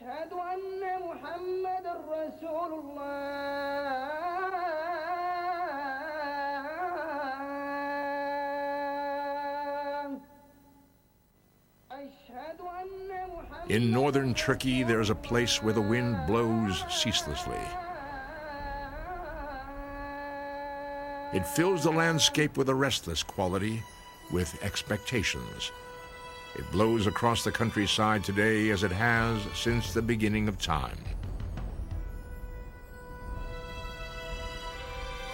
أشهد أن محمد رسول الله أشهد أن محمد In northern Turkey, there is a place where the wind blows ceaselessly. It fills the landscape with a restless quality, with expectations. It blows across the countryside today as it has since the beginning of time.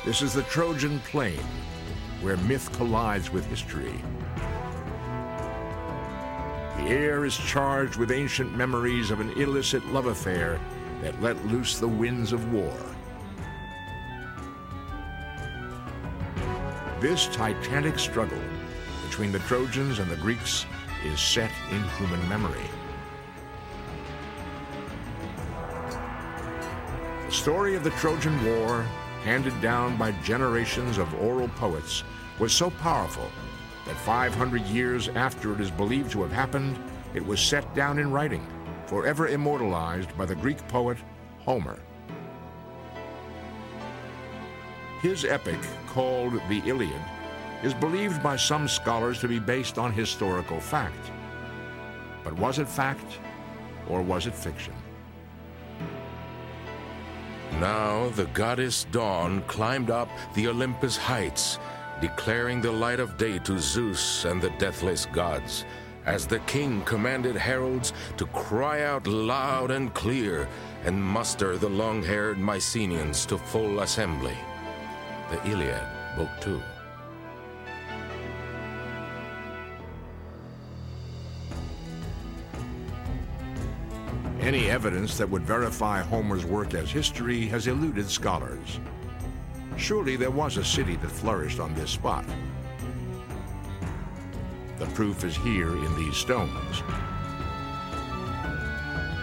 This is the Trojan Plain, where myth collides with history. The air is charged with ancient memories of an illicit love affair that let loose the winds of war. This titanic struggle between the Trojans and the Greeks is set in human memory. The story of the Trojan War, handed down by generations of oral poets, was so powerful that 500 years after it is believed to have happened, it was set down in writing, forever immortalized by the Greek poet Homer. His epic, called the Iliad, is believed by some scholars to be based on historical fact. But was it fact or was it fiction? Now the goddess Dawn climbed up the Olympus heights, declaring the light of day to Zeus and the deathless gods, as the king commanded heralds to cry out loud and clear and muster the long haired Mycenaeans to full assembly. The Iliad, Book 2. Any evidence that would verify Homer's work as history has eluded scholars. Surely there was a city that flourished on this spot. The proof is here in these stones.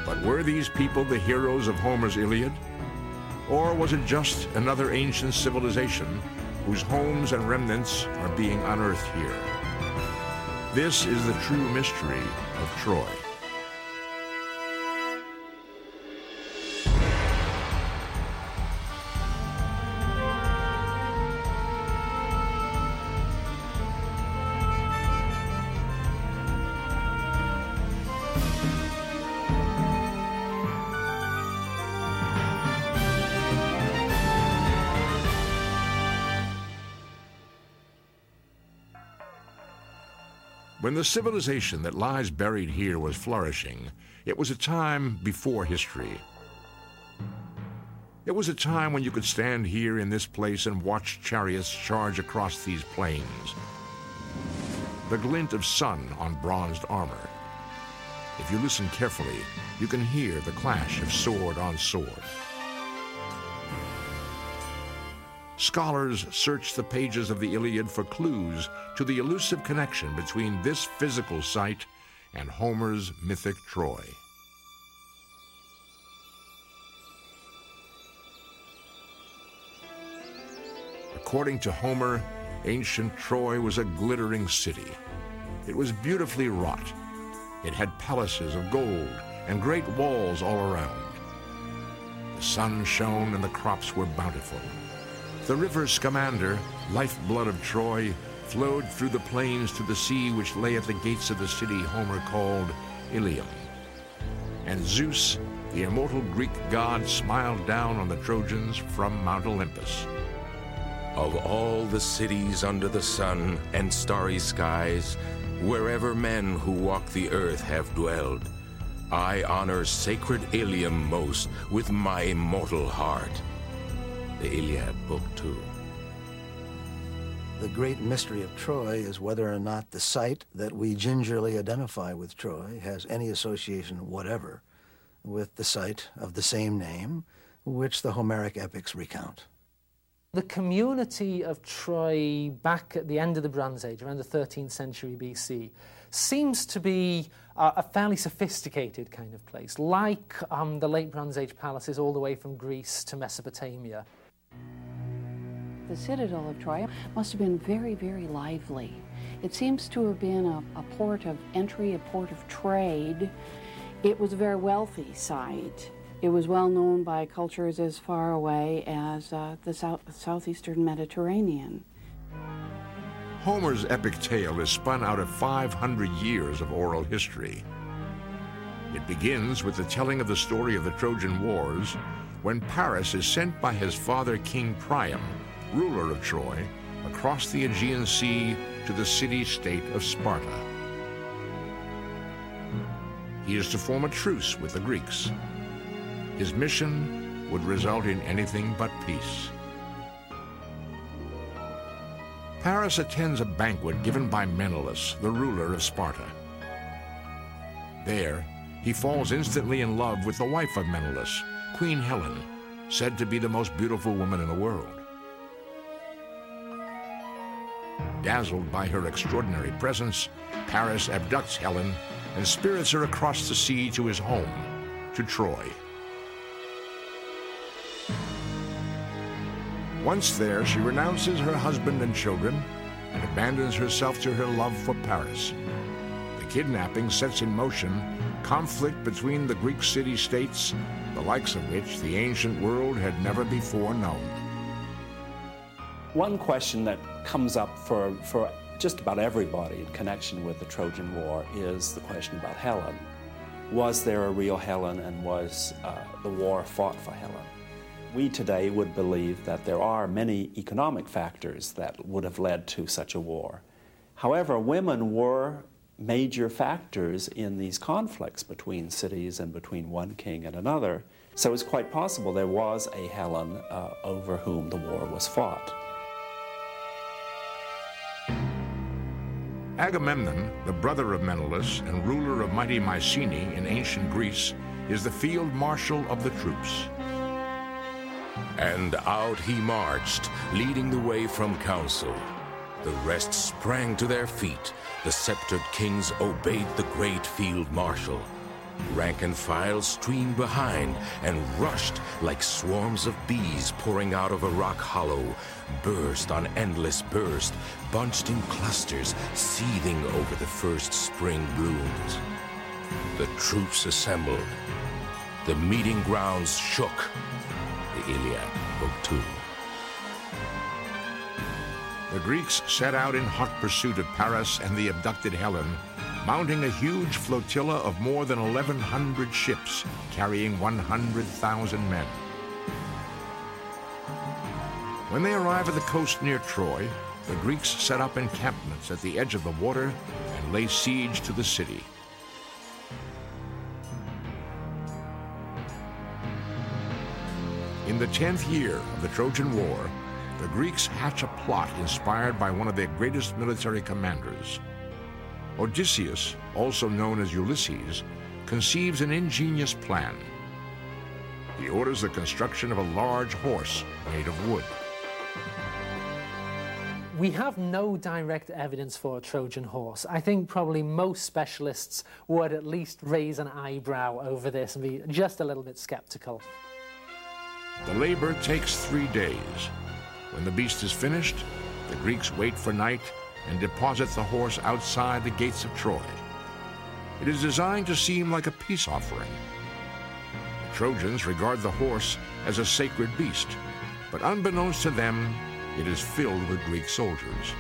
But were these people the heroes of Homer's Iliad? Or was it just another ancient civilization whose homes and remnants are being unearthed here? This is the true mystery of Troy. When the civilization that lies buried here was flourishing, it was a time before history. It was a time when you could stand here in this place and watch chariots charge across these plains. The glint of sun on bronzed armor. If you listen carefully, you can hear the clash of sword on sword. Scholars search the pages of the Iliad for clues to the elusive connection between this physical site and Homer's mythic Troy. According to Homer, ancient Troy was a glittering city. It was beautifully wrought. It had palaces of gold and great walls all around. The sun shone and the crops were bountiful. The river Scamander, lifeblood of Troy, flowed through the plains to the sea which lay at the gates of the city Homer called Ilium. And Zeus, the immortal Greek god, smiled down on the Trojans from Mount Olympus. Of all the cities under the sun and starry skies, wherever men who walk the earth have dwelled, I honor sacred Ilium most with my immortal heart. The Iliad, Book 2. The great mystery of Troy is whether or not the site that we gingerly identify with Troy has any association whatever with the site of the same name which the Homeric epics recount. The community of Troy back at the end of the Bronze Age, around the 13th century BC, seems to be uh, a fairly sophisticated kind of place, like um, the late Bronze Age palaces all the way from Greece to Mesopotamia. The citadel of Troy must have been very, very lively. It seems to have been a, a port of entry, a port of trade, It was a very wealthy site. It was well known by cultures as far away as uh, the south, southeastern Mediterranean. Homer's epic tale is spun out of 500 years of oral history. It begins with the telling of the story of the Trojan Wars when Paris is sent by his father King Priam, ruler of Troy, across the Aegean Sea to the city-state of Sparta. He is to form a truce with the Greeks. His mission would result in anything but peace. Paris attends a banquet given by Menelaus, the ruler of Sparta. There, he falls instantly in love with the wife of Menelaus, Queen Helen, said to be the most beautiful woman in the world. Dazzled by her extraordinary presence, Paris abducts Helen and spirits her across the sea to his home, to Troy. Once there, she renounces her husband and children and abandons herself to her love for Paris. The kidnapping sets in motion conflict between the Greek city-states, the likes of which the ancient world had never before known. One question that comes up for, for just about everybody in connection with the Trojan War is the question about Helen. Was there a real Helen and was uh, the war fought for Helen? We today would believe that there are many economic factors that would have led to such a war. However, women were major factors in these conflicts between cities and between one king and another. So it's quite possible there was a Helen uh, over whom the war was fought. Agamemnon, the brother of Menelaus and ruler of mighty Mycenae in ancient Greece, is the field marshal of the troops. And out he marched, leading the way from council. The rest sprang to their feet. The sceptered kings obeyed the great field marshal. Rank and file streamed behind and rushed like swarms of bees pouring out of a rock hollow, burst on endless burst, bunched in clusters, seething over the first spring blooms. The troops assembled. The meeting grounds shook. The Iliad, Book 2. The Greeks set out in hot pursuit of Paris and the abducted Helen, mounting a huge flotilla of more than 1,100 ships carrying 100,000 men. When they arrive at the coast near Troy, the Greeks set up encampments at the edge of the water and lay siege to the city. In the 10th year of the Trojan War, the Greeks hatch a plot inspired by one of their greatest military commanders. Odysseus, also known as Ulysses, conceives an ingenious plan. He orders the construction of a large horse made of wood. We have no direct evidence for a Trojan horse. I think probably most specialists would at least raise an eyebrow over this and be just a little bit skeptical. The labor takes three days. When the beast is finished, the Greeks wait for night and deposits the horse outside the gates of Troy. It is designed to seem like a peace offering. The Trojans regard the horse as a sacred beast, but unbeknownst to them, it is filled with Greek soldiers.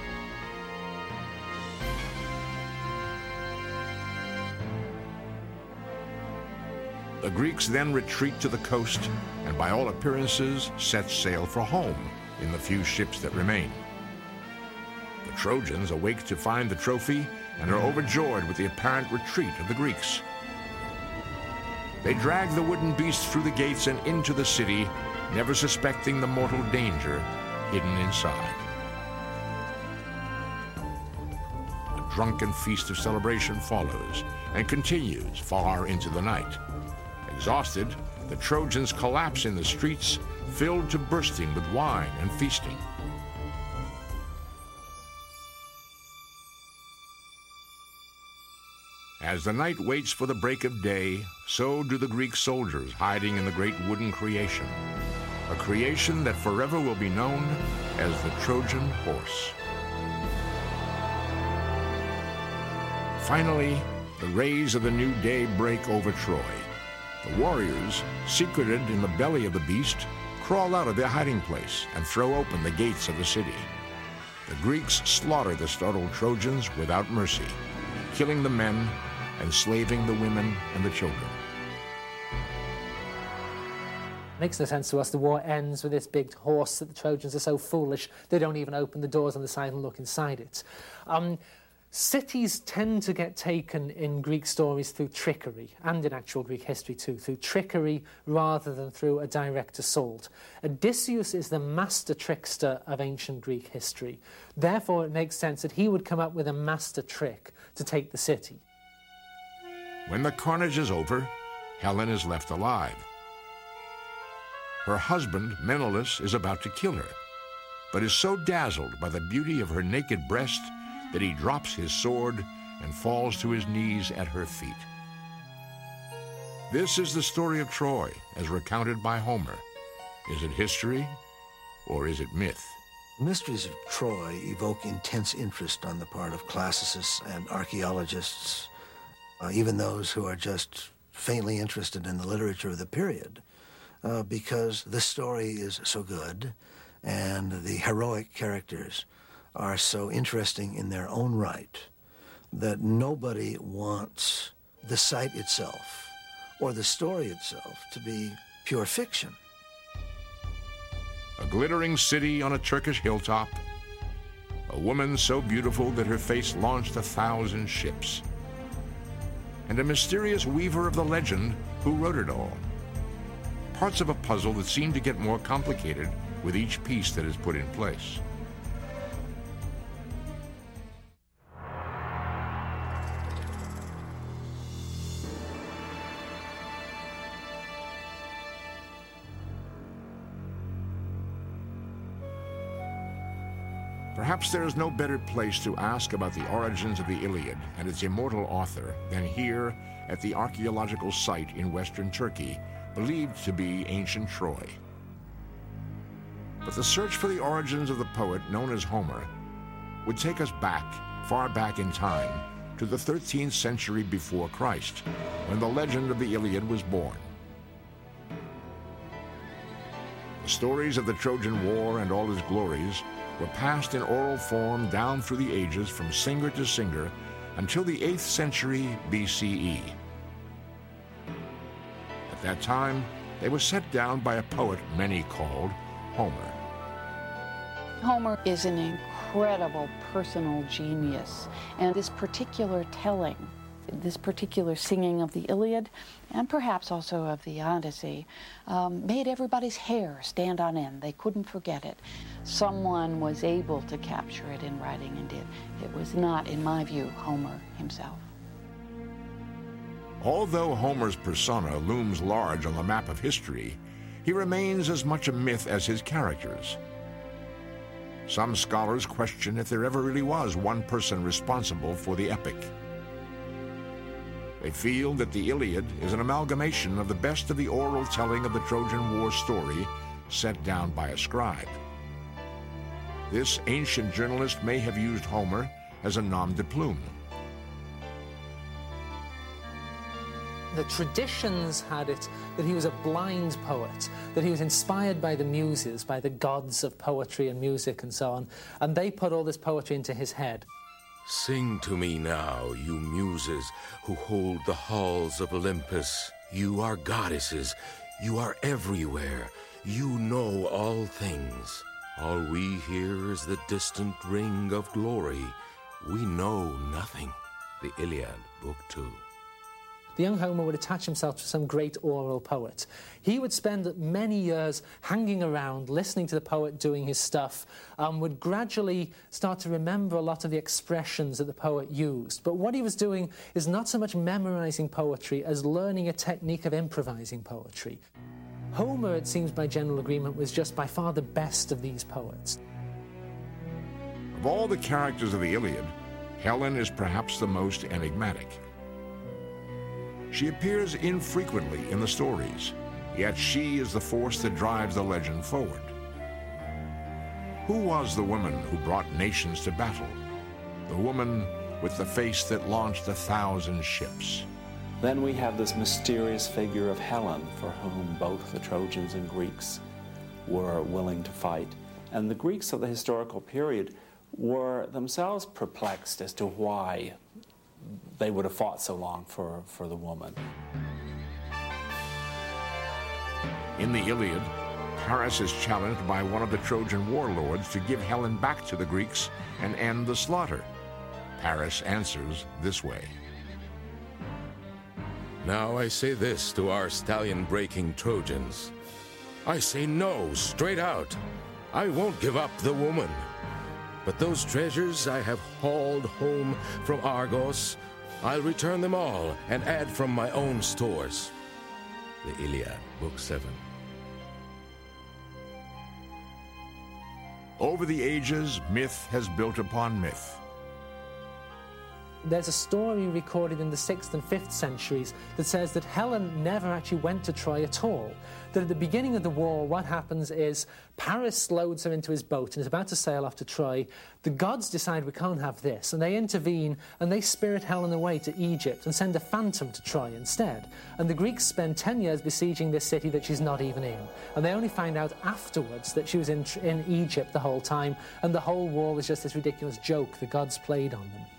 The Greeks then retreat to the coast and by all appearances set sail for home in the few ships that remain. Trojans awake to find the trophy and are overjoyed with the apparent retreat of the Greeks. They drag the wooden beast through the gates and into the city, never suspecting the mortal danger hidden inside. A drunken feast of celebration follows and continues far into the night. Exhausted, the Trojans collapse in the streets, filled to bursting with wine and feasting. As the night waits for the break of day, so do the Greek soldiers hiding in the great wooden creation, a creation that forever will be known as the Trojan horse. Finally, The rays of the new day break over Troy. The warriors, secreted in the belly of the beast, crawl out of their hiding place and throw open the gates of the city. The Greeks slaughter the startled Trojans without mercy, killing the men, enslaving the women and the children. Makes no sense to us. The war ends with this big horse that the Trojans are so foolish they don't even open the doors on the side and look inside it. Um, cities tend to get taken in Greek stories through trickery, and in actual Greek history too, through trickery rather than through a direct assault. Odysseus is the master trickster of ancient Greek history. Therefore, it makes sense that he would come up with a master trick to take the city. When the carnage is over, Helen is left alive. Her husband, Menelaus, is about to kill her, but is so dazzled by the beauty of her naked breast that he drops his sword and falls to his knees at her feet. This is the story of Troy as recounted by Homer. Is it history or is it myth? The mysteries of Troy evoke intense interest on the part of classicists and archaeologists, uh, even those who are just faintly interested in the literature of the period uh, because the story is so good and the heroic characters are so interesting in their own right that nobody wants the site itself or the story itself to be pure fiction. A glittering city on a Turkish hilltop, a woman so beautiful that her face launched a thousand ships, and a mysterious weaver of the legend who wrote it all parts of a puzzle that seem to get more complicated with each piece that is put in place. Perhaps there is no better place to ask about the origins of the Iliad and its immortal author than here at the archaeological site in western Turkey believed to be ancient Troy. But the search for the origins of the poet known as Homer would take us back, far back in time, to the 13th century before Christ, when the legend of the Iliad was born. The stories of the Trojan War and all its glories were passed in oral form down through the ages from singer to singer until the 8th century BCE. At that time, they were set down by a poet many called Homer. Homer is an incredible personal genius, and this particular telling, this particular singing of the Iliad, and perhaps also of the Odyssey, um, made everybody's hair stand on end. They couldn't forget it. Someone was able to capture it in writing and did. It was not, in my view, Homer himself. Although Homer's persona looms large on the map of history, he remains as much a myth as his characters. Some scholars question if there ever really was one person responsible for the epic. They feel that the Iliad is an amalgamation of the best of the oral telling of the Trojan War story set down by a scribe. This ancient journalist may have used Homer as a nom de plume. The traditions had it that he was a blind poet, that he was inspired by the muses, by the gods of poetry and music and so on, and they put all this poetry into his head. Sing to me now, you muses who hold the halls of Olympus. You are goddesses. You are everywhere. You know all things. All we hear is the distant ring of glory. We know nothing. The Iliad, Book 2 the young Homer would attach himself to some great oral poet. He would spend many years hanging around, listening to the poet doing his stuff, and would gradually start to remember a lot of the expressions that the poet used. But what he was doing is not so much memorizing poetry as learning a technique of improvising poetry. Homer, it seems by general agreement, was just by far the best of these poets. Of all the characters of the Iliad, Helen is perhaps the most enigmatic. She appears infrequently in the stories, yet she is the force that drives the legend forward. Who was the woman who brought nations to battle? The woman with the face that launched a thousand ships. Then we have this mysterious figure of Helen, for whom both the Trojans and Greeks were willing to fight. And the Greeks of the historical period were themselves perplexed as to why they would have fought so long for, for the woman. In the Iliad, Paris is challenged by one of the Trojan warlords to give Helen back to the Greeks and end the slaughter. Paris answers this way. Now I say this to our stallion breaking Trojans. I say no, straight out. I won't give up the woman. But those treasures I have hauled home from Argos, I'll return them all and add from my own stores. The Iliad, Book 7. Over the ages, myth has built upon myth. There's a story recorded in the 6th and 5th centuries that says that Helen never actually went to Troy at all. That at the beginning of the war, what happens is Paris loads her into his boat and is about to sail off to Troy. The gods decide we can't have this, and they intervene and they spirit Helen away to Egypt and send a phantom to Troy instead. And the Greeks spend 10 years besieging this city that she's not even in. And they only find out afterwards that she was in, in Egypt the whole time, and the whole war was just this ridiculous joke the gods played on them.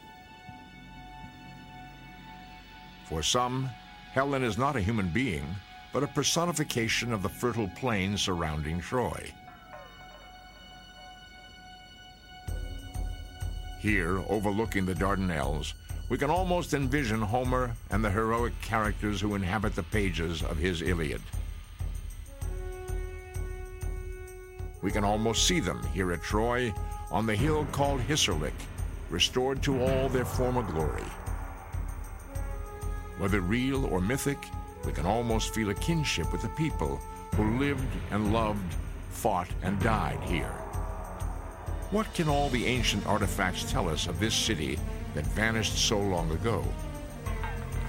For some, Helen is not a human being, but a personification of the fertile plain surrounding Troy. Here, overlooking the Dardanelles, we can almost envision Homer and the heroic characters who inhabit the pages of his Iliad. We can almost see them here at Troy on the hill called Hissarlik, restored to all their former glory. Whether real or mythic, we can almost feel a kinship with the people who lived and loved, fought and died here. What can all the ancient artifacts tell us of this city that vanished so long ago?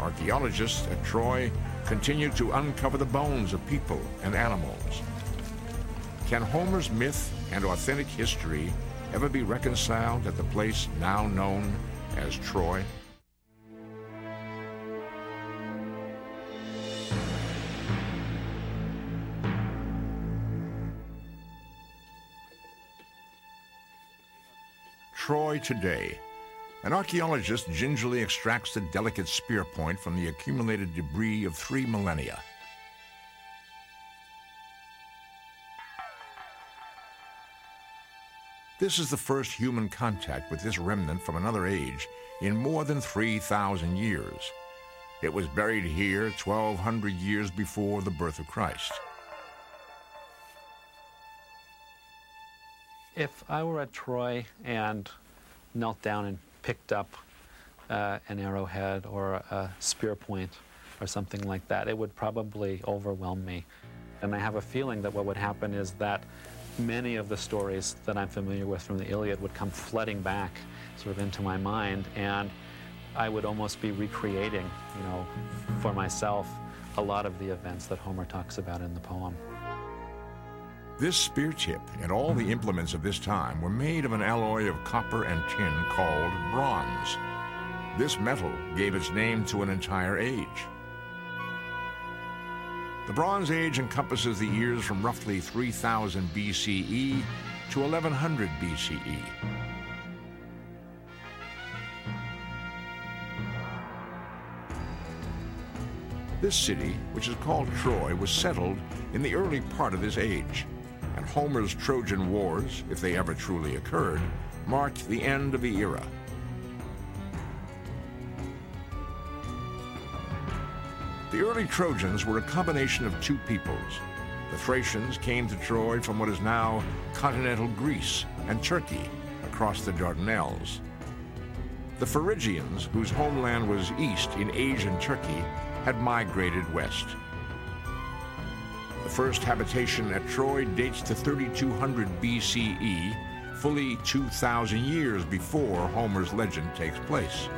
Archaeologists at Troy continue to uncover the bones of people and animals. Can Homer's myth and authentic history ever be reconciled at the place now known as Troy? Troy today. An archaeologist gingerly extracts the delicate spear point from the accumulated debris of three millennia. This is the first human contact with this remnant from another age in more than 3,000 years. It was buried here 1,200 years before the birth of Christ. If I were at Troy and knelt down and picked up uh, an arrowhead or a spear point or something like that, it would probably overwhelm me. And I have a feeling that what would happen is that many of the stories that I'm familiar with from the Iliad would come flooding back sort of into my mind and I would almost be recreating, you know, for myself a lot of the events that Homer talks about in the poem. This spear tip and all the implements of this time were made of an alloy of copper and tin called bronze. This metal gave its name to an entire age. The Bronze Age encompasses the years from roughly 3000 BCE to 1100 BCE. This city, which is called Troy, was settled in the early part of this age, and Homer's Trojan Wars, if they ever truly occurred, marked the end of the era. The early Trojans were a combination of two peoples. The Thracians came to Troy from what is now continental Greece and Turkey across the Dardanelles. The Phrygians, whose homeland was east in Asian Turkey, had migrated west. The first habitation at Troy dates to 3200 BCE, fully 2,000 years before Homer's legend takes place.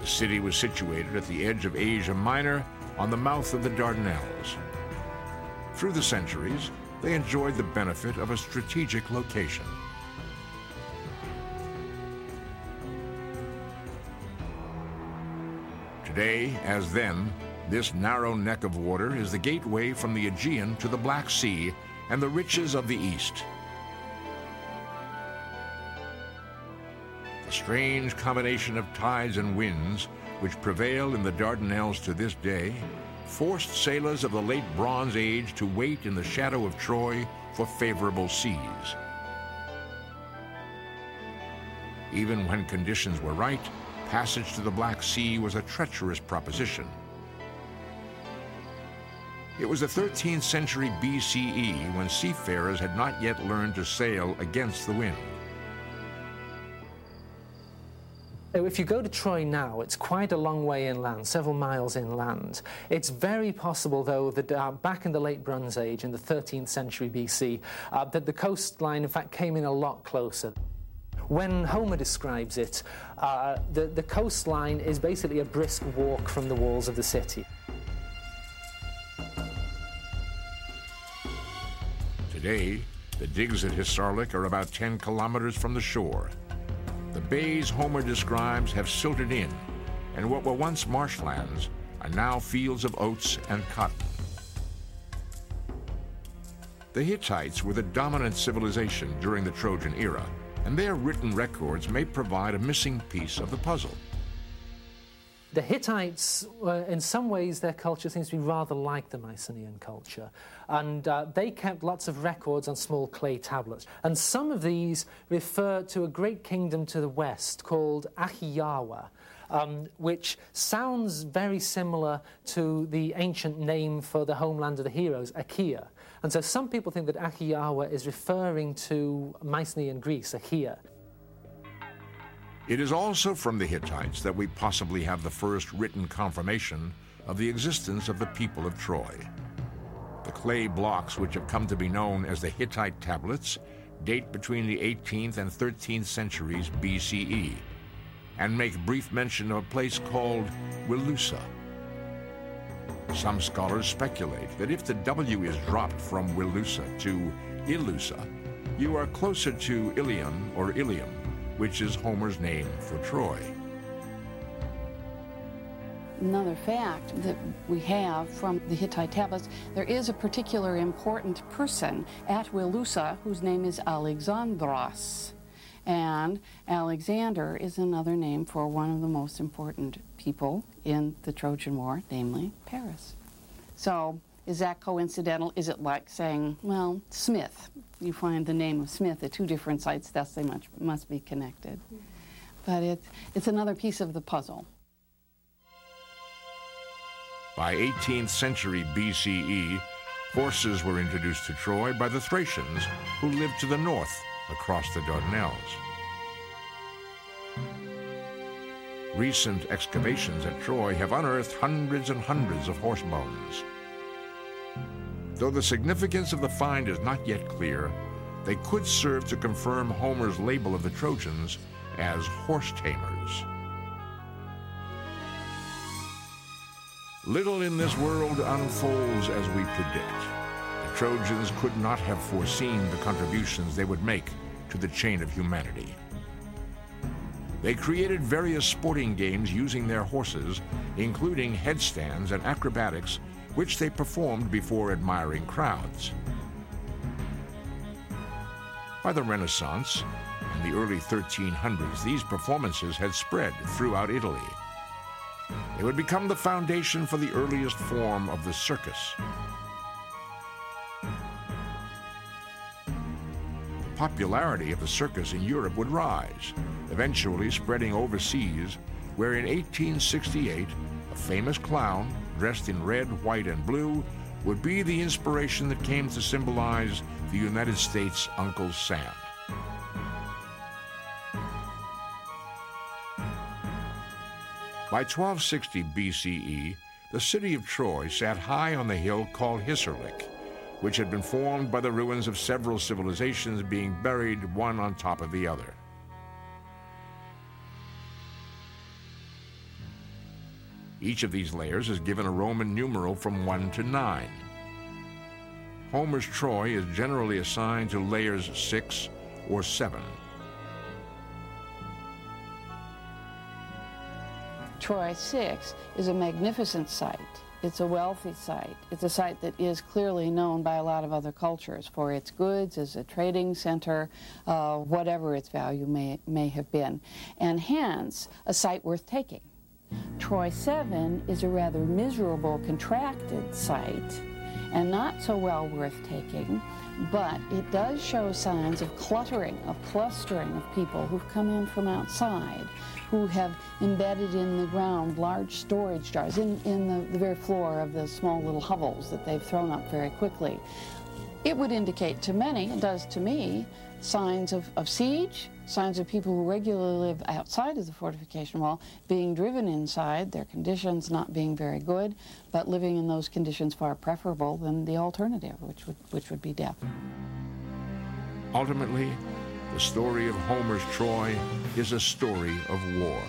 The city was situated at the edge of Asia Minor on the mouth of the Dardanelles. Through the centuries, they enjoyed the benefit of a strategic location. Today, as then, this narrow neck of water is the gateway from the Aegean to the Black Sea and the riches of the East. The strange combination of tides and winds which prevail in the Dardanelles to this day forced sailors of the late Bronze Age to wait in the shadow of Troy for favorable seas. Even when conditions were right, passage to the Black Sea was a treacherous proposition. It was the 13th century BCE when seafarers had not yet learned to sail against the wind. If you go to Troy now, it's quite a long way inland, several miles inland. It's very possible, though, that uh, back in the late Bronze Age, in the 13th century BC, uh, that the coastline, in fact, came in a lot closer. When Homer describes it, uh, the, the coastline is basically a brisk walk from the walls of the city. Today, the digs at Hissarlik are about 10 kilometers from the shore. The bays Homer describes have silted in, and what were once marshlands are now fields of oats and cotton. The Hittites were the dominant civilization during the Trojan era, and their written records may provide a missing piece of the puzzle. The Hittites, uh, in some ways, their culture seems to be rather like the Mycenaean culture. And uh, they kept lots of records on small clay tablets. And some of these refer to a great kingdom to the west called Ahiyawa, um, which sounds very similar to the ancient name for the homeland of the heroes, Achaia. And so some people think that Ahiyawa is referring to Mycenae in Greece, Achaia. It is also from the Hittites that we possibly have the first written confirmation of the existence of the people of Troy. The clay blocks which have come to be known as the Hittite tablets date between the 18th and 13th centuries BCE and make brief mention of a place called Wilusa. Some scholars speculate that if the W is dropped from Wilusa to Ilusa, you are closer to Ilion or Ilium which is Homer's name for Troy. Another fact that we have from the Hittite tablets, there is a particular important person at Wilusa whose name is Alexandros. And Alexander is another name for one of the most important people in the Trojan War, namely Paris. So is that coincidental? Is it like saying, well, Smith? You find the name of Smith at two different sites, thus they must, must be connected. But it, it's another piece of the puzzle. By 18th century BCE, horses were introduced to Troy by the Thracians, who lived to the north across the Dardanelles. Recent excavations at Troy have unearthed hundreds and hundreds of horse bones. Though the significance of the find is not yet clear, they could serve to confirm Homer's label of the Trojans as horse tamers. Little in this world unfolds as we predict. Trojans could not have foreseen the contributions they would make to the chain of humanity. They created various sporting games using their horses, including headstands and acrobatics which they performed before admiring crowds. By the Renaissance and the early 1300s, these performances had spread throughout Italy. They would become the foundation for the earliest form of the circus. Popularity of the circus in Europe would rise, eventually spreading overseas, where in 1868, a famous clown, dressed in red, white, and blue, would be the inspiration that came to symbolize the United States Uncle Sam. By 1260 BCE, the city of Troy sat high on the hill called Hissarlik, which had been formed by the ruins of several civilizations being buried one on top of the other. Each of these layers is given a Roman numeral from 1 to 9. Homer's Troy is generally assigned to layers 6 or 7. Troy 6 is a magnificent site. It's a wealthy site. It's a site that is clearly known by a lot of other cultures for its goods, as a trading center, uh, whatever its value may, may have been, and hence a site worth taking. Troy 7 is a rather miserable, contracted site and not so well worth taking, but it does show signs of cluttering, of clustering of people who've come in from outside, who have embedded in the ground large storage jars in, in the, the very floor of the small little hovels that they've thrown up very quickly. It would indicate to many, it does to me, signs of, of siege, signs of people who regularly live outside of the fortification wall being driven inside, their conditions not being very good, but living in those conditions far preferable than the alternative, which would, which would be death. Ultimately, the story of Homer's Troy is a story of war.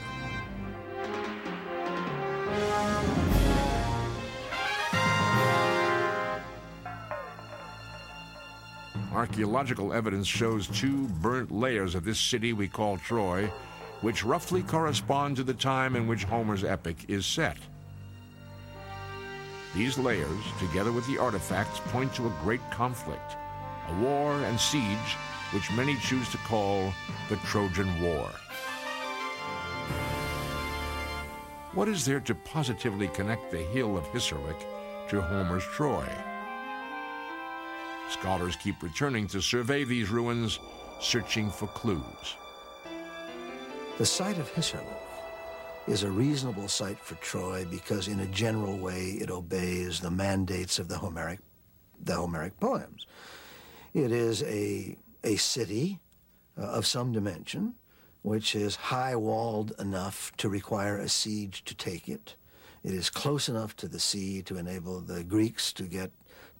Archaeological evidence shows two burnt layers of this city we call Troy, which roughly correspond to the time in which Homer's epic is set. These layers, together with the artifacts, point to a great conflict, a war and siege which many choose to call the Trojan War. What is there to positively connect the hill of Hissarlik to Homer's Troy? Scholars keep returning to survey these ruins, searching for clues. The site of Hissarlik is a reasonable site for Troy because in a general way it obeys the mandates of the Homeric, the Homeric poems. It is a, a city uh, of some dimension, which is high-walled enough to require a siege to take it. It is close enough to the sea to enable the Greeks to get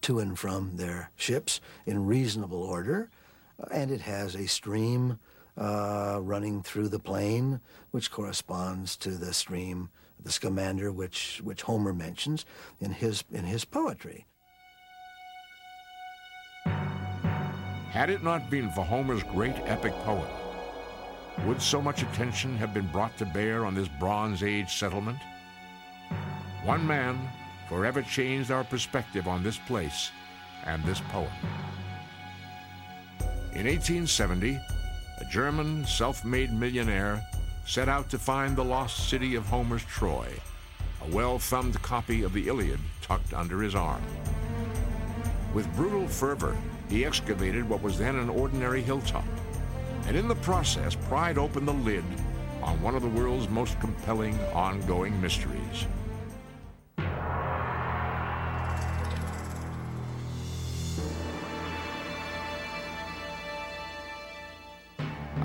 to and from their ships in reasonable order, and it has a stream uh, running through the plain, which corresponds to the stream, the Scamander, which, which Homer mentions in his, in his poetry. Had it not been for Homer's great epic poem, would so much attention have been brought to bear on this Bronze Age settlement? One man forever changed our perspective on this place and this poem. In 1870, a German self-made millionaire set out to find the lost city of Homer's Troy, a well-thumbed copy of the Iliad tucked under his arm. With brutal fervor, he excavated what was then an ordinary hilltop, and in the process pried open the lid on one of the world's most compelling ongoing mysteries.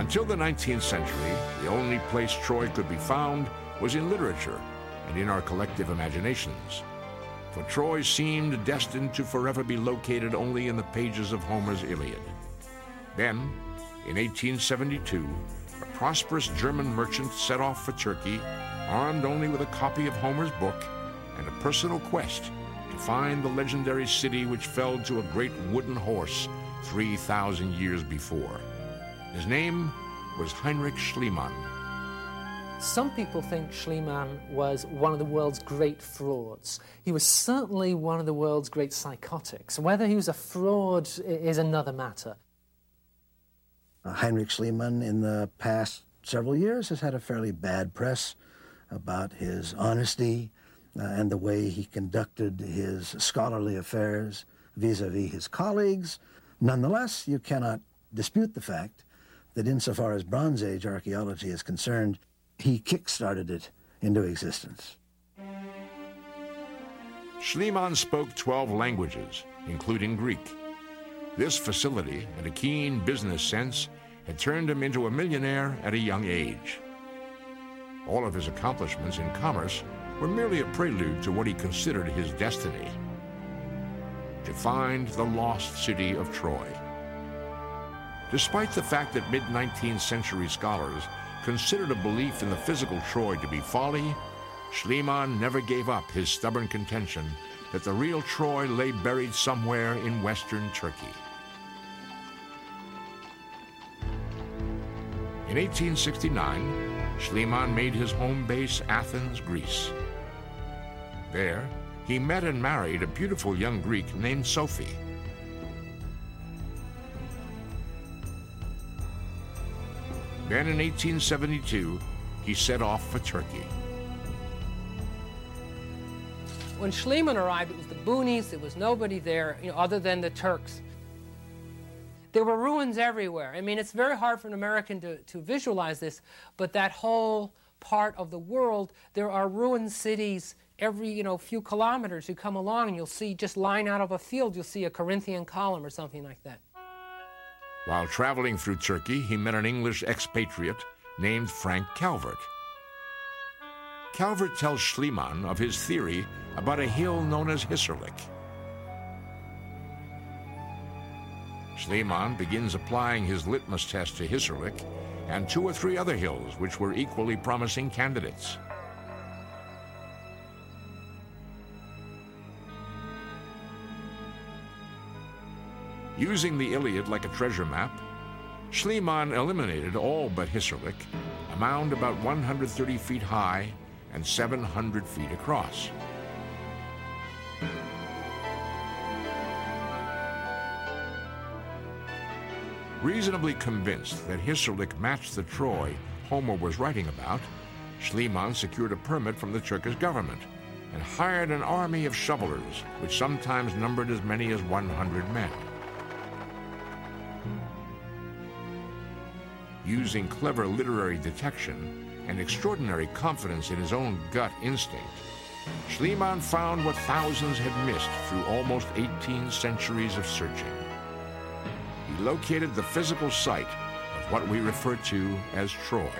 Until the 19th century, the only place Troy could be found was in literature and in our collective imaginations. For Troy seemed destined to forever be located only in the pages of Homer's Iliad. Then, in 1872, a prosperous German merchant set off for Turkey, armed only with a copy of Homer's book and a personal quest to find the legendary city which fell to a great wooden horse 3,000 years before. His name was Heinrich Schliemann. Some people think Schliemann was one of the world's great frauds. He was certainly one of the world's great psychotics. Whether he was a fraud is another matter. Uh, Heinrich Schliemann, in the past several years, has had a fairly bad press about his honesty uh, and the way he conducted his scholarly affairs vis a vis his colleagues. Nonetheless, you cannot dispute the fact that insofar as Bronze Age archaeology is concerned, he kick-started it into existence. Schliemann spoke 12 languages, including Greek. This facility and a keen business sense had turned him into a millionaire at a young age. All of his accomplishments in commerce were merely a prelude to what he considered his destiny to find the lost city of Troy. Despite the fact that mid 19th century scholars considered a belief in the physical Troy to be folly, Schliemann never gave up his stubborn contention that the real Troy lay buried somewhere in western Turkey. In 1869, Schliemann made his home base Athens, Greece. There, he met and married a beautiful young Greek named Sophie. Then in 1872, he set off for Turkey. When Schliemann arrived, it was the boonies, there was nobody there, you know, other than the Turks. There were ruins everywhere. I mean, it's very hard for an American to, to visualize this, but that whole part of the world, there are ruined cities every, you know, few kilometers. You come along and you'll see, just lying out of a field, you'll see a Corinthian column or something like that. While traveling through Turkey, he met an English expatriate named Frank Calvert. Calvert tells Schliemann of his theory about a hill known as Hissarlik. Schliemann begins applying his litmus test to Hissarlik and two or three other hills which were equally promising candidates. Using the Iliad like a treasure map, Schliemann eliminated all but Hissarlik, a mound about 130 feet high and 700 feet across. Reasonably convinced that Hissarlik matched the Troy Homer was writing about, Schliemann secured a permit from the Turkish government and hired an army of shovelers, which sometimes numbered as many as 100 men. Using clever literary detection and extraordinary confidence in his own gut instinct, Schliemann found what thousands had missed through almost 18 centuries of searching. He located the physical site of what we refer to as Troy.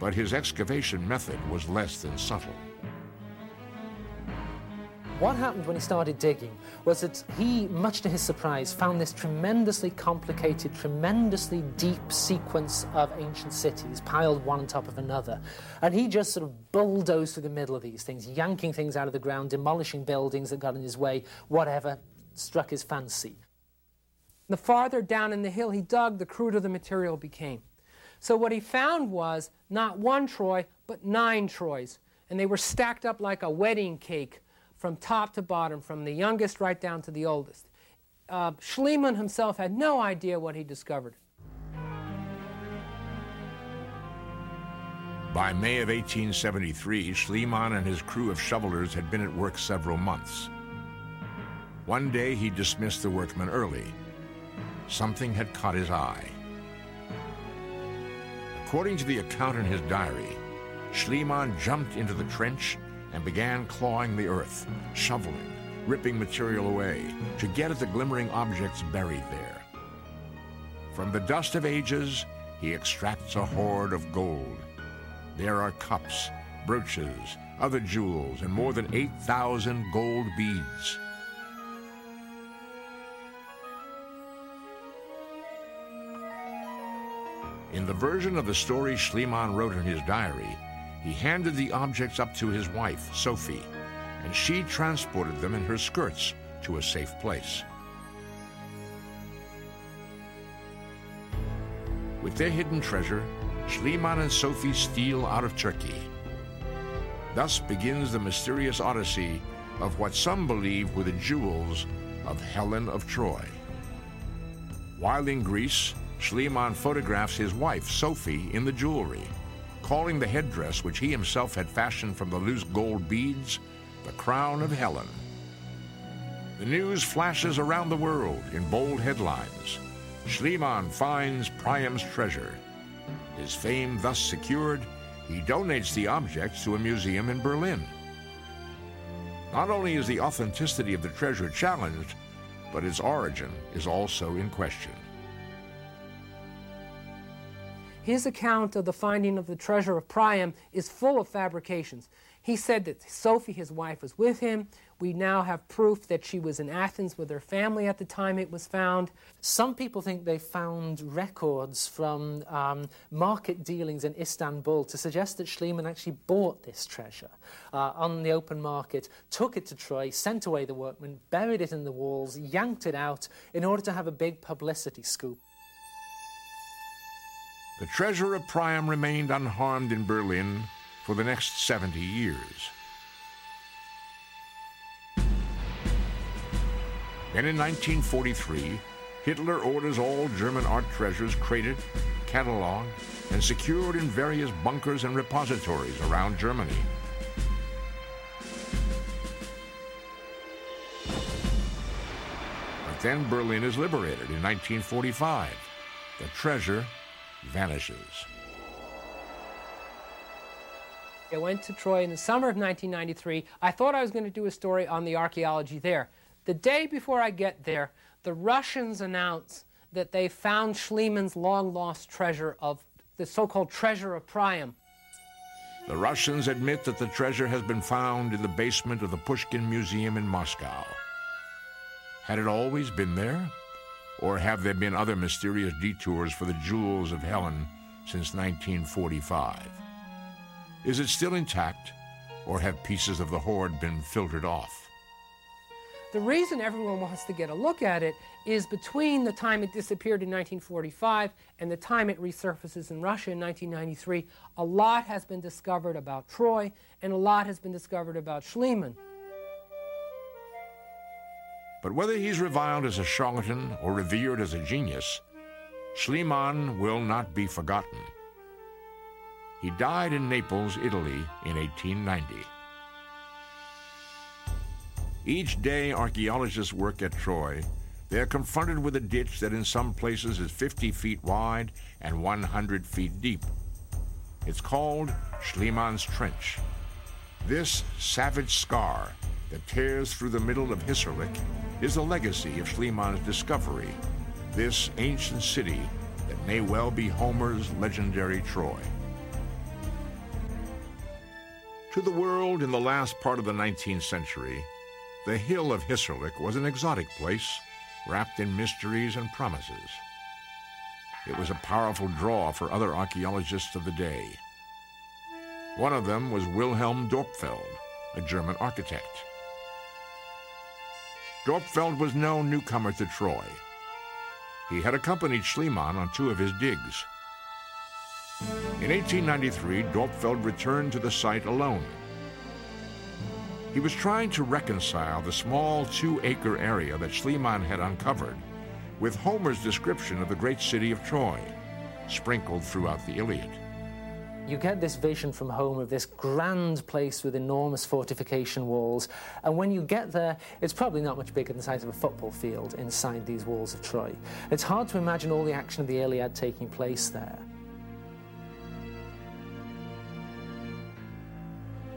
But his excavation method was less than subtle. What happened when he started digging was that he, much to his surprise, found this tremendously complicated, tremendously deep sequence of ancient cities piled one on top of another. And he just sort of bulldozed through the middle of these things, yanking things out of the ground, demolishing buildings that got in his way, whatever struck his fancy. The farther down in the hill he dug, the cruder the material became. So what he found was not one Troy, but nine Troys. And they were stacked up like a wedding cake from top to bottom, from the youngest right down to the oldest. Uh, Schliemann himself had no idea what he discovered. By May of 1873, Schliemann and his crew of shovelers had been at work several months. One day he dismissed the workmen early. Something had caught his eye. According to the account in his diary, Schliemann jumped into the trench and began clawing the earth, shoveling, ripping material away to get at the glimmering objects buried there. From the dust of ages, he extracts a hoard of gold. There are cups, brooches, other jewels, and more than 8,000 gold beads. In the version of the story Schliemann wrote in his diary, he handed the objects up to his wife, Sophie, and she transported them in her skirts to a safe place. With their hidden treasure, Schliemann and Sophie steal out of Turkey. Thus begins the mysterious odyssey of what some believe were the jewels of Helen of Troy. While in Greece, Schliemann photographs his wife, Sophie, in the jewelry calling the headdress which he himself had fashioned from the loose gold beads the crown of Helen. The news flashes around the world in bold headlines. Schliemann finds Priam's treasure. His fame thus secured, he donates the objects to a museum in Berlin. Not only is the authenticity of the treasure challenged, but its origin is also in question. His account of the finding of the treasure of Priam is full of fabrications. He said that Sophie, his wife, was with him. We now have proof that she was in Athens with her family at the time it was found. Some people think they found records from um, market dealings in Istanbul to suggest that Schliemann actually bought this treasure uh, on the open market, took it to Troy, sent away the workmen, buried it in the walls, yanked it out in order to have a big publicity scoop. The treasure of Priam remained unharmed in Berlin for the next 70 years. Then in 1943, Hitler orders all German art treasures crated, cataloged, and secured in various bunkers and repositories around Germany. But then Berlin is liberated in 1945. The treasure vanishes. I went to Troy in the summer of 1993. I thought I was going to do a story on the archaeology there. The day before I get there, the Russians announce that they found Schliemann's long lost treasure of the so called treasure of Priam. The Russians admit that the treasure has been found in the basement of the Pushkin Museum in Moscow. Had it always been there? Or have there been other mysterious detours for the jewels of Helen since 1945? Is it still intact, or have pieces of the hoard been filtered off? The reason everyone wants to get a look at it is between the time it disappeared in 1945 and the time it resurfaces in Russia in 1993, a lot has been discovered about Troy and a lot has been discovered about Schliemann. But whether he's reviled as a charlatan or revered as a genius, Schliemann will not be forgotten. He died in Naples, Italy in 1890. Each day archaeologists work at Troy, they are confronted with a ditch that in some places is 50 feet wide and 100 feet deep. It's called Schliemann's Trench. This savage scar that tears through the middle of Hissarlik is the legacy of Schliemann's discovery, this ancient city that may well be Homer's legendary Troy. To the world in the last part of the 19th century, the hill of Hissarlik was an exotic place, wrapped in mysteries and promises. It was a powerful draw for other archaeologists of the day. One of them was Wilhelm Dorpfeld, a German architect. Dorpfeld was no newcomer to Troy. He had accompanied Schliemann on two of his digs. In 1893, Dorpfeld returned to the site alone he was trying to reconcile the small two acre area that Schliemann had uncovered with Homer's description of the great city of Troy, sprinkled throughout the Iliad. You get this vision from Homer of this grand place with enormous fortification walls, and when you get there, it's probably not much bigger than the size of a football field inside these walls of Troy. It's hard to imagine all the action of the Iliad taking place there.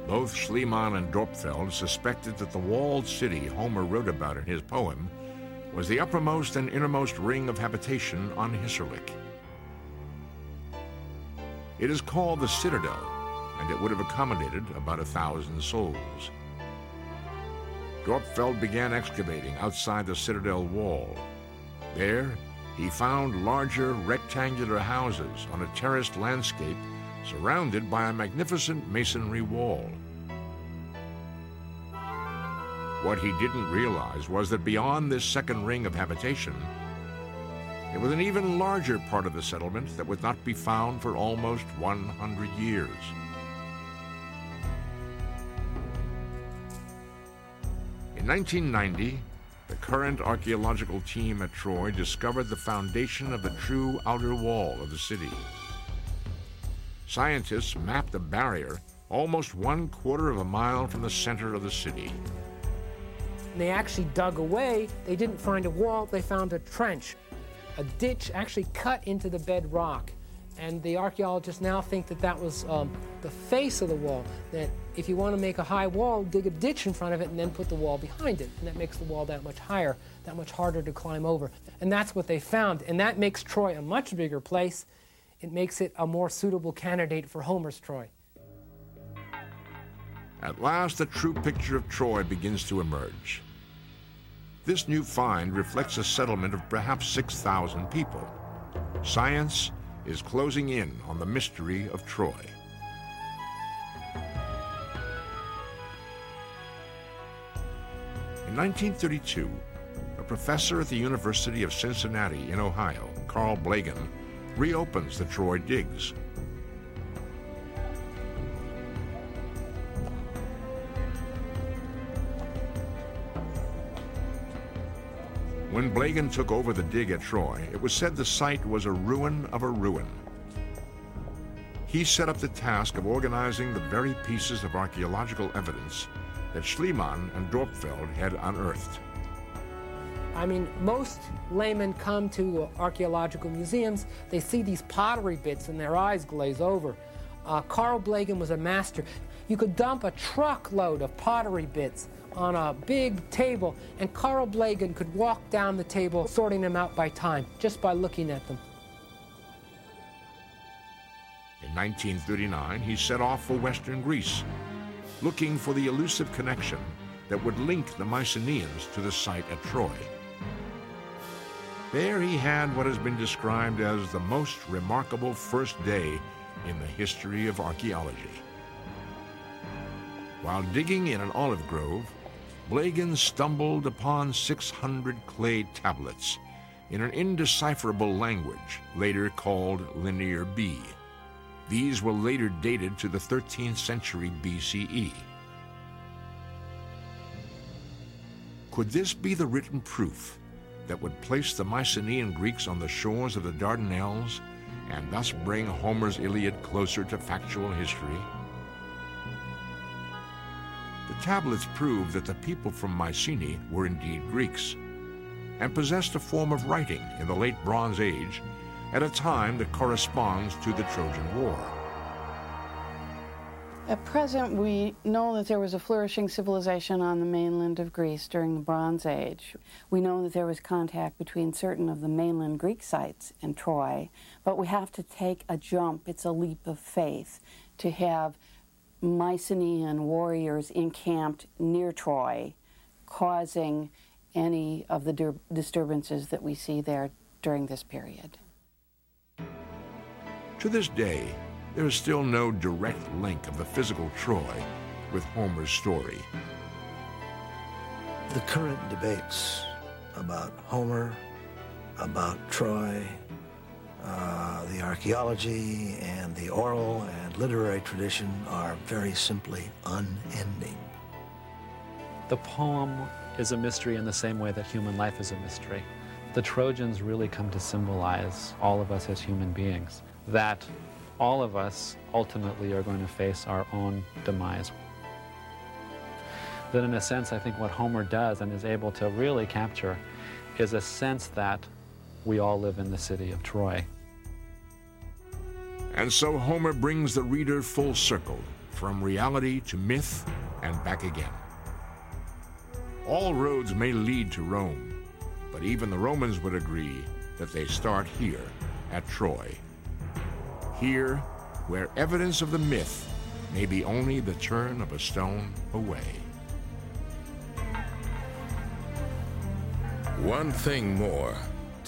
Both Schliemann and Dorpfeld suspected that the walled city Homer wrote about in his poem was the uppermost and innermost ring of habitation on Hissarlik. It is called the Citadel, and it would have accommodated about a thousand souls. Dorpfeld began excavating outside the citadel wall. There, he found larger rectangular houses on a terraced landscape surrounded by a magnificent masonry wall. What he didn't realize was that beyond this second ring of habitation, there was an even larger part of the settlement that would not be found for almost 100 years. In 1990, the current archaeological team at Troy discovered the foundation of the true outer wall of the city. Scientists mapped a barrier almost one quarter of a mile from the center of the city. They actually dug away. They didn't find a wall, they found a trench, a ditch actually cut into the bedrock. And the archaeologists now think that that was um, the face of the wall. That if you want to make a high wall, dig a ditch in front of it and then put the wall behind it. And that makes the wall that much higher, that much harder to climb over. And that's what they found. And that makes Troy a much bigger place it makes it a more suitable candidate for Homer's Troy. At last, the true picture of Troy begins to emerge. This new find reflects a settlement of perhaps 6,000 people. Science is closing in on the mystery of Troy. In 1932, a professor at the University of Cincinnati in Ohio, Carl Blegen, reopens the Troy digs. When Blegen took over the dig at Troy, it was said the site was a ruin of a ruin. He set up the task of organizing the very pieces of archaeological evidence that Schliemann and Dorpfeld had unearthed. I mean, most laymen come to archaeological museums, they see these pottery bits and their eyes glaze over. Uh, Carl Blegen was a master. You could dump a truckload of pottery bits on a big table, and Carl Blegen could walk down the table sorting them out by time just by looking at them. In 1939, he set off for Western Greece, looking for the elusive connection that would link the Mycenaeans to the site at Troy. There he had what has been described as the most remarkable first day in the history of archaeology. While digging in an olive grove, Blegen stumbled upon 600 clay tablets in an indecipherable language, later called Linear B. These were later dated to the 13th century BCE. Could this be the written proof that would place the Mycenaean Greeks on the shores of the Dardanelles and thus bring Homer's Iliad closer to factual history? Tablets prove that the people from Mycenae were indeed Greeks and possessed a form of writing in the late Bronze Age at a time that corresponds to the Trojan War. At present, we know that there was a flourishing civilization on the mainland of Greece during the Bronze Age. We know that there was contact between certain of the mainland Greek sites and Troy, but we have to take a jump. It's a leap of faith to have Mycenaean warriors encamped near Troy, causing any of the disturbances that we see there during this period. To this day, there is still no direct link of the physical Troy with Homer's story. The current debates about Homer, about Troy, uh, the archaeology and the oral and literary tradition are very simply unending. The poem is a mystery in the same way that human life is a mystery. The Trojans really come to symbolize all of us as human beings, that all of us ultimately are going to face our own demise. That in a sense, I think what Homer does and is able to really capture is a sense that we all live in the city of Troy. And so Homer brings the reader full circle, from reality to myth and back again. All roads may lead to Rome, but even the Romans would agree that they start here at Troy. Here, where evidence of the myth may be only the turn of a stone away. One thing more.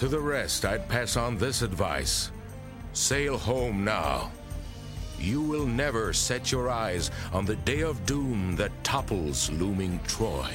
To the rest, I'd pass on this advice sail home now. You will never set your eyes on the day of doom that topples looming Troy.